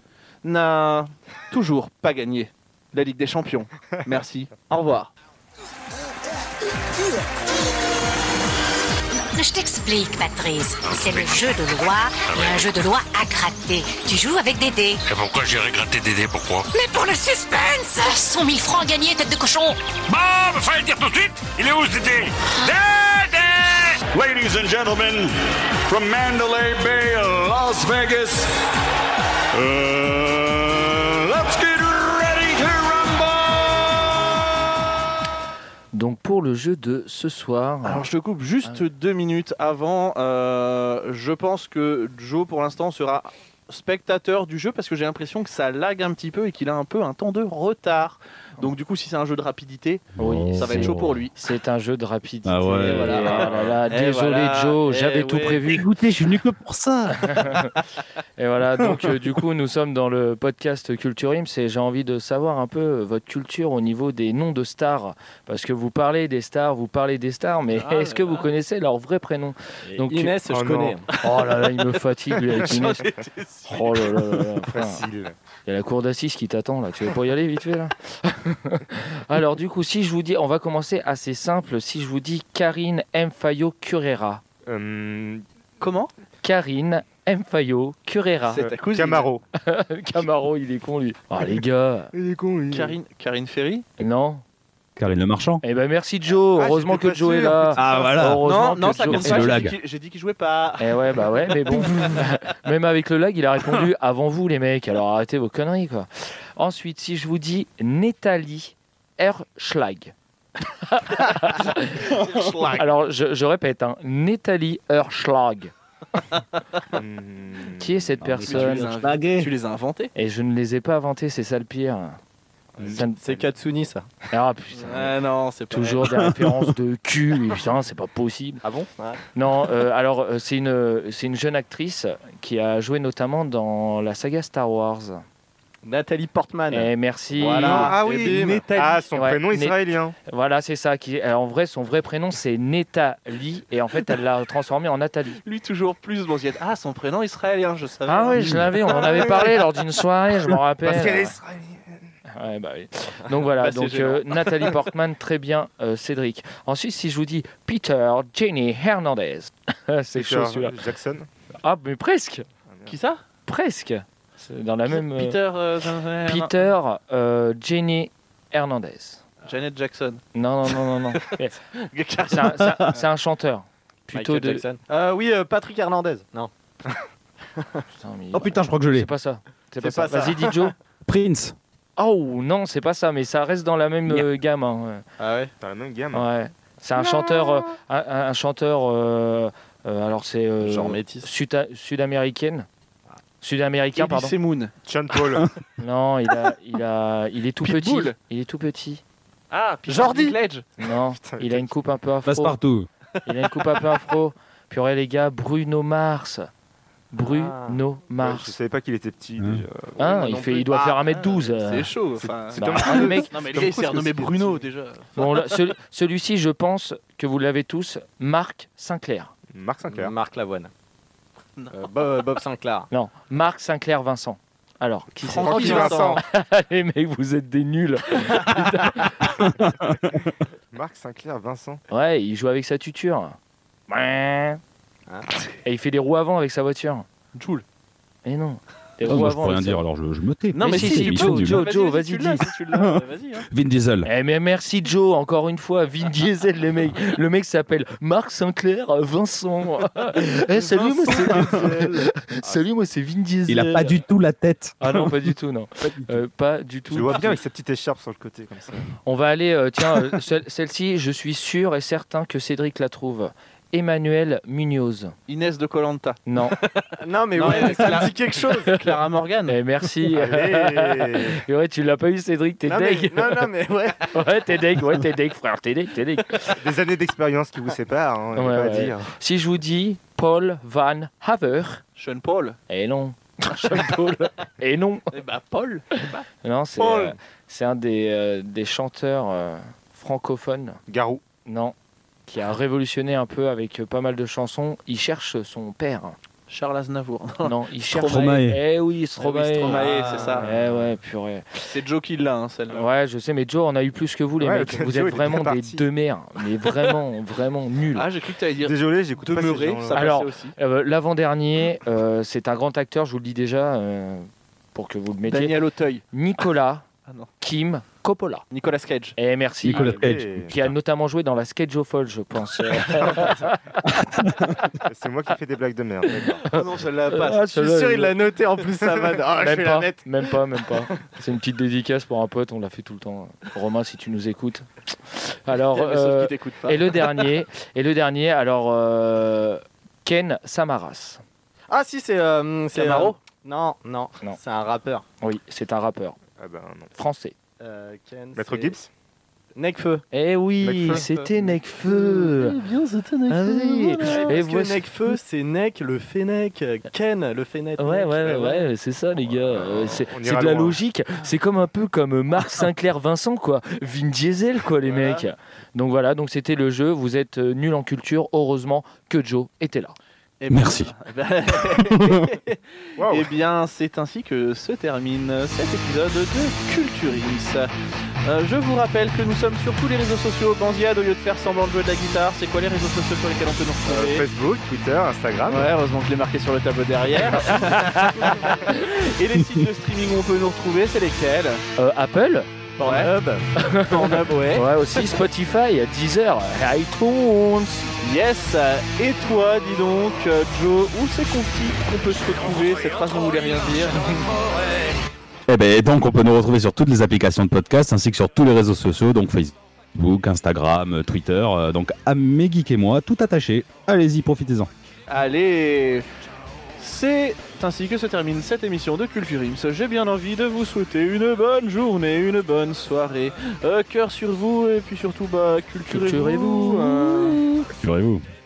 Speaker 1: n'a toujours pas gagné la Ligue des Champions. Merci. Au revoir.
Speaker 10: Je t'explique, Patrice. C'est le jeu de loi et un jeu de loi à gratter. Tu joues avec des dés.
Speaker 11: Et pourquoi j'irai gratter Dédé Pourquoi?
Speaker 10: Mais pour le suspense. 100 000 francs gagnés, tête de cochon.
Speaker 11: Bon, il fallait le dire tout de suite. Il est où ce Dédé? Dédé!
Speaker 12: Ladies and gentlemen, from Mandalay Bay, Las Vegas, uh,
Speaker 3: Donc pour le jeu de ce soir.
Speaker 1: Alors je te coupe juste deux minutes avant. euh, je pense que Joe pour l'instant sera spectateur du jeu parce que j'ai l'impression que ça lag un petit peu et qu'il a un peu un temps de retard. Donc du coup si c'est un jeu de rapidité,
Speaker 3: Oui,
Speaker 1: ça va être chaud pour lui.
Speaker 3: C'est un jeu de rapidité.
Speaker 5: Ah ouais.
Speaker 3: Voilà. Ah là là,
Speaker 1: Et
Speaker 3: désolé
Speaker 1: voilà.
Speaker 3: Joe,
Speaker 1: Eh
Speaker 3: j'avais tout
Speaker 1: ouais.
Speaker 3: prévu.
Speaker 5: Écoutez, je suis venu que pour ça. [laughs]
Speaker 3: Et voilà, donc euh, du coup, nous sommes dans le podcast Culture Ims et j'ai envie de savoir un peu euh, votre culture au niveau des noms de stars. Parce que vous parlez des stars, vous parlez des stars, mais
Speaker 2: Ah
Speaker 3: est-ce que vous connaissez leur vrai prénom? Donc,
Speaker 2: Inès,
Speaker 4: Oh
Speaker 2: je
Speaker 4: non.
Speaker 2: connais.
Speaker 3: Oh là là, il me fatigue lui, avec [laughs] Inès. Oh là là là là, frère.
Speaker 4: Facile.
Speaker 3: Il y a la cour d'assises qui t'attend là. Tu veux pas y aller vite fait là? [laughs] Alors du coup, si je vous dis, on va commencer assez simple. Si je vous dis Karine Mfayo Curera.
Speaker 4: Hum,
Speaker 1: Comment?
Speaker 3: Karine Mfayo Curera.
Speaker 1: C'est ta cousine.
Speaker 4: Camaro. [laughs]
Speaker 3: Camaro, il est con lui. Oh les gars.
Speaker 4: Il est con, lui.
Speaker 1: Karine, Karine Ferry?
Speaker 3: Non.
Speaker 5: Karine Le Marchand.
Speaker 3: Eh ben merci Joe.
Speaker 4: Ah,
Speaker 3: Heureusement que Joe est là.
Speaker 5: Ah, voilà.
Speaker 3: Heureusement
Speaker 1: Non, non,
Speaker 3: que
Speaker 1: ça
Speaker 3: Joe-
Speaker 1: compte pas. j'ai dit qu'il- jouait pas.
Speaker 3: Eh ouais, bah ouais, mais bon. [laughs] Même avec le lag, il a répondu [laughs] avant vous, les mecs. Alors arrêtez vos conneries, quoi. Ensuite, si je vous dis Nathalie Erschlag. [laughs] Alors, je, je répète, hein, Nathalie Erschlag.
Speaker 4: Hum,
Speaker 3: Qui est cette
Speaker 1: Tu les,
Speaker 3: personne
Speaker 1: as, tu les as inventés
Speaker 3: Et je ne les ai pas inventés, c'est ça le pire.
Speaker 2: C'est Katsuni, ça.
Speaker 3: Ah putain.
Speaker 1: Ah non, c'est pas
Speaker 3: Toujours des références de cul, et putain, c'est pas possible.
Speaker 2: Ah bon?
Speaker 3: Non, euh, alors euh, c'est une, c'est une jeune actrice qui a joué notamment dans la saga Star Wars.
Speaker 2: Nathalie Portman.
Speaker 3: Et merci.
Speaker 2: Voilà.
Speaker 4: Ah oui,
Speaker 2: bim.
Speaker 4: Nathalie. Ah, son
Speaker 3: Ouais,
Speaker 4: prénom israélien.
Speaker 3: Voilà, c'est ça. Qui, alors, en vrai, son vrai prénom c'est Nathalie et en fait, elle l'a transformé en Nathalie.
Speaker 1: Lui toujours plus bon. Ah, son prénom israélien, je savais.
Speaker 3: Ah oui, je l'avais. On en avait parlé lors d'une soirée, je m'en rappelle.
Speaker 4: Parce qu'elle est israélienne.
Speaker 3: Ouais, bah oui. [laughs] Donc voilà,
Speaker 1: Bah,
Speaker 3: donc euh, Nathalie Portman, [laughs] très bien, euh, Cédric. Ensuite, si je vous dis Peter Jenny Hernandez, [laughs] c'est chaud celui-là.
Speaker 4: Jackson.
Speaker 3: Ah, mais presque,
Speaker 1: Qui ça?
Speaker 3: Presque. Dans la même. euh,
Speaker 1: Peter. euh,
Speaker 3: Peter euh, Jenny Hernandez.
Speaker 1: Janet Jackson.
Speaker 3: Non, non, non, non, non. c'est un, chanteur. Plutôt
Speaker 2: Michael
Speaker 3: de.
Speaker 2: Jackson. Euh, oui, euh, Patrick Hernandez. Non.
Speaker 3: Putain, mais-
Speaker 5: Oh putain, je crois que je l'ai.
Speaker 3: C'est pas ça. C'est pas,
Speaker 2: C'est
Speaker 3: ça.
Speaker 2: pas ça.
Speaker 3: Vas-y, dis Joe.
Speaker 5: Prince.
Speaker 3: Oh non, c'est pas ça, mais ça reste dans la même euh, gamme. hein,
Speaker 2: Ah ouais
Speaker 4: Dans la même gamme.
Speaker 3: ouais. C'est un chanteur, euh, un, chanteur. euh, euh, alors c'est euh,
Speaker 2: Genre métis.
Speaker 3: sud- sud-américaine. Sud-américain, pardon.
Speaker 1: Elise Moon.
Speaker 4: Sean Paul. [laughs]
Speaker 3: Non, il a, il a, il est tout petit. Il est tout petit.
Speaker 1: Ah,
Speaker 2: Jordi.
Speaker 1: Dinklage.
Speaker 3: Non, [laughs]
Speaker 4: Putain,
Speaker 3: il a une coupe un peu afro.
Speaker 5: Passe partout.
Speaker 3: Il a une coupe un peu afro. Puis ouais, les gars, Bruno Mars. Bruno
Speaker 4: Ouais,
Speaker 3: Mars.
Speaker 4: je savais pas qu'il était petit
Speaker 5: Hein.
Speaker 4: déjà.
Speaker 3: Hein,
Speaker 1: moi
Speaker 3: il, fait, il doit
Speaker 1: Ah,
Speaker 3: faire 1m12. euh.
Speaker 1: C'est chaud.
Speaker 4: C'est-
Speaker 3: Bah, ah, le mec,
Speaker 1: Non, mais le
Speaker 4: Tom
Speaker 1: gars, il s'est renommé Bruno déjà.
Speaker 3: bon, celui-ci, je pense que vous l'avez tous. Marc Sinclair.
Speaker 4: Marc Sinclair.
Speaker 2: Marc Lavoine. Euh, Bob, Bob Sinclair.
Speaker 3: Non, Marc Sinclair Vincent. Alors, qui c'est
Speaker 1: Francky Vincent. [laughs]
Speaker 3: Les mecs, vous êtes des nuls. [laughs]
Speaker 4: Marc Sinclair, Vincent.
Speaker 3: Ouais, il joue avec sa tuture. Ouais. Et il fait des roues avant avec sa voiture.
Speaker 1: Joule.
Speaker 3: Et non. Des roues
Speaker 5: moi, je
Speaker 3: avant
Speaker 5: peux rien dire, alors je, je me tais.
Speaker 1: Non, mais
Speaker 3: si,
Speaker 1: si,
Speaker 3: si,
Speaker 1: tu
Speaker 3: Joe,
Speaker 1: peux.
Speaker 3: Joe, Joe, vas-y, dis.
Speaker 1: hein.
Speaker 5: Vin Diesel.
Speaker 3: Eh mais merci Joe, encore une fois, Vin Diesel les mecs. Le mec s'appelle Marc Sinclair Vincent. [laughs] Eh, salut moi c'est Salut moi c'est Vin Diesel.
Speaker 5: Il a pas du tout la tête.
Speaker 3: Ah non, pas du tout non. Euh, pas du tout.
Speaker 4: Je le vois bien avec sa petite écharpe sur le côté comme ça.
Speaker 3: On va aller euh, tiens euh, celle- celle-ci, je suis sûr et certain que Cédric la trouve. Emmanuel Munoz.
Speaker 1: Inès de Colanta.
Speaker 3: Non. [laughs]
Speaker 2: Non, mais
Speaker 1: Non,
Speaker 2: ouais, ça me dit quelque [laughs] chose.
Speaker 1: Clara Morgan.
Speaker 3: Eh, merci. [laughs] Ouais, tu l'as pas eu Cédric, t'es
Speaker 2: mais,
Speaker 3: deg.
Speaker 2: non, non, mais ouais.
Speaker 3: Ouais, t'es deg, ouais, t'es deg, frère, t'es deg, t'es deg.
Speaker 4: Des années d'expérience qui vous séparent, hein, on
Speaker 3: Ouais, ouais.
Speaker 4: dire.
Speaker 3: Si je vous dis Paul Van Haver,
Speaker 1: Sean Paul.
Speaker 3: eh non. Sean Paul. Eh non.
Speaker 1: Eh bah, Paul.
Speaker 3: Non, c'est
Speaker 1: Paul.
Speaker 3: euh, c'est un des, euh, des chanteurs euh, francophones,
Speaker 4: Garou.
Speaker 3: non, qui a révolutionné un peu avec pas mal de chansons. Il cherche son père.
Speaker 1: Charles Aznavour. [laughs]
Speaker 3: Non, il cherche.
Speaker 5: Stromae.
Speaker 3: Eh oui, Stromae.
Speaker 1: Ah oui, Stromae, c'est ça.
Speaker 3: Eh ouais, purée.
Speaker 1: C'est Joe qui l'a, hein, celle-là.
Speaker 3: Ouais, je sais, mais Joe, on a eu plus que vous, les
Speaker 4: Ouais,
Speaker 3: mecs. [laughs] Vous
Speaker 4: Joe,
Speaker 3: êtes vraiment des deux mères. Mais vraiment, [laughs] vraiment nuls.
Speaker 1: Ah, j'ai cru que t'allais dire
Speaker 4: Désolé, j'écoute pas ces
Speaker 1: ça
Speaker 3: Alors,
Speaker 1: aussi.
Speaker 3: Euh, L'avant-dernier, euh, c'est un grand acteur, je vous le dis déjà, euh, pour que vous le mettiez.
Speaker 1: Daniel Auteuil.
Speaker 3: Nicolas
Speaker 1: Ah non.
Speaker 3: Kim Coppola.
Speaker 1: Nicolas Cage.
Speaker 3: Eh merci.
Speaker 5: Nicolas Cage.
Speaker 4: Et-
Speaker 3: Qui a notamment joué dans la Sketch of All, je pense. [laughs]
Speaker 4: C'est moi qui fais des blagues de merde.
Speaker 1: Oh [laughs] non, celle-là
Speaker 3: Ah,
Speaker 1: passe. Je suis sûr, il l'a noté en plus, ça va. Ah, [laughs] je
Speaker 3: même,
Speaker 1: vais la
Speaker 3: pas, même pas, même pas. C'est une petite dédicace pour un pote, on l'a fait tout le temps. Romain, si tu nous écoutes. Alors, euh,
Speaker 1: qu'il t'écoute pas.
Speaker 3: et le dernier, et le dernier, alors euh, Ken Samaras.
Speaker 2: Ah si, c'est... euh, c'est,
Speaker 1: Camaro
Speaker 2: euh, Non, non,
Speaker 3: Non.
Speaker 2: c'est un rappeur.
Speaker 3: Oui, c'est un rappeur
Speaker 4: Ah ben non.
Speaker 3: français.
Speaker 2: Euh, Ken,
Speaker 4: Maître Gibbs
Speaker 2: Necfeu.
Speaker 3: Eh oui,
Speaker 4: Necfeu.
Speaker 3: c'était Necfeu.
Speaker 2: bien, c'était
Speaker 3: Ah oui. Et
Speaker 2: Et
Speaker 3: voici-
Speaker 2: Necfeu, c'est Nec, le Fennec, Ken, le Fennec.
Speaker 3: Ouais, ouais, ouais, ouais, c'est ça, les gars. Euh, C'est
Speaker 4: On
Speaker 3: c'est de la
Speaker 4: loin.
Speaker 3: logique. C'est comme un peu comme Marc [laughs] Sinclair Vincent, quoi. Vin Diesel, quoi, les
Speaker 2: Voilà.
Speaker 3: mecs. Donc voilà, donc c'était le jeu. Vous êtes euh, nuls en culture. Heureusement que Joe était là.
Speaker 1: Eh bien-
Speaker 5: Merci. [laughs]
Speaker 1: Eh. Eh bien, c'est ainsi que se termine cet épisode de Culturins. Euh, je vous rappelle que nous sommes sur tous les réseaux sociaux. Bandiade, au lieu de faire semblant de jouer de la guitare, c'est quoi les réseaux sociaux sur lesquels on peut nous
Speaker 4: Euh,
Speaker 1: retrouver
Speaker 4: Facebook, Twitter, Instagram.
Speaker 1: Ouais, heureusement que je l'ai marqué sur le tableau derrière. [laughs] Et les sites de streaming où on peut nous retrouver, c'est lesquels?
Speaker 3: Euh, Apple
Speaker 1: Pornhub. Pornhub, ouais. [laughs]
Speaker 3: Ouais, aussi Spotify, Deezer, iTunes.
Speaker 1: Yes. Et toi, dis donc, Joe, où c'est qu'on peut se retrouver Cette phrase ne voulait rien dire.
Speaker 5: Eh ben, donc, on peut nous retrouver sur toutes les applications de podcast ainsi que sur tous les réseaux sociaux, donc Facebook, Instagram, Twitter. euh, donc, à mes geeks et moi, tout attaché. Allez-y, profitez-en.
Speaker 1: Allez C'est ainsi que se termine cette émission de Culture Ims. J'ai bien envie de vous souhaiter une bonne journée, une bonne soirée. Euh, cœur sur vous et puis surtout, bah, culturez-vous.
Speaker 3: Culturez-vous.
Speaker 1: hein.
Speaker 5: Figurez-vous.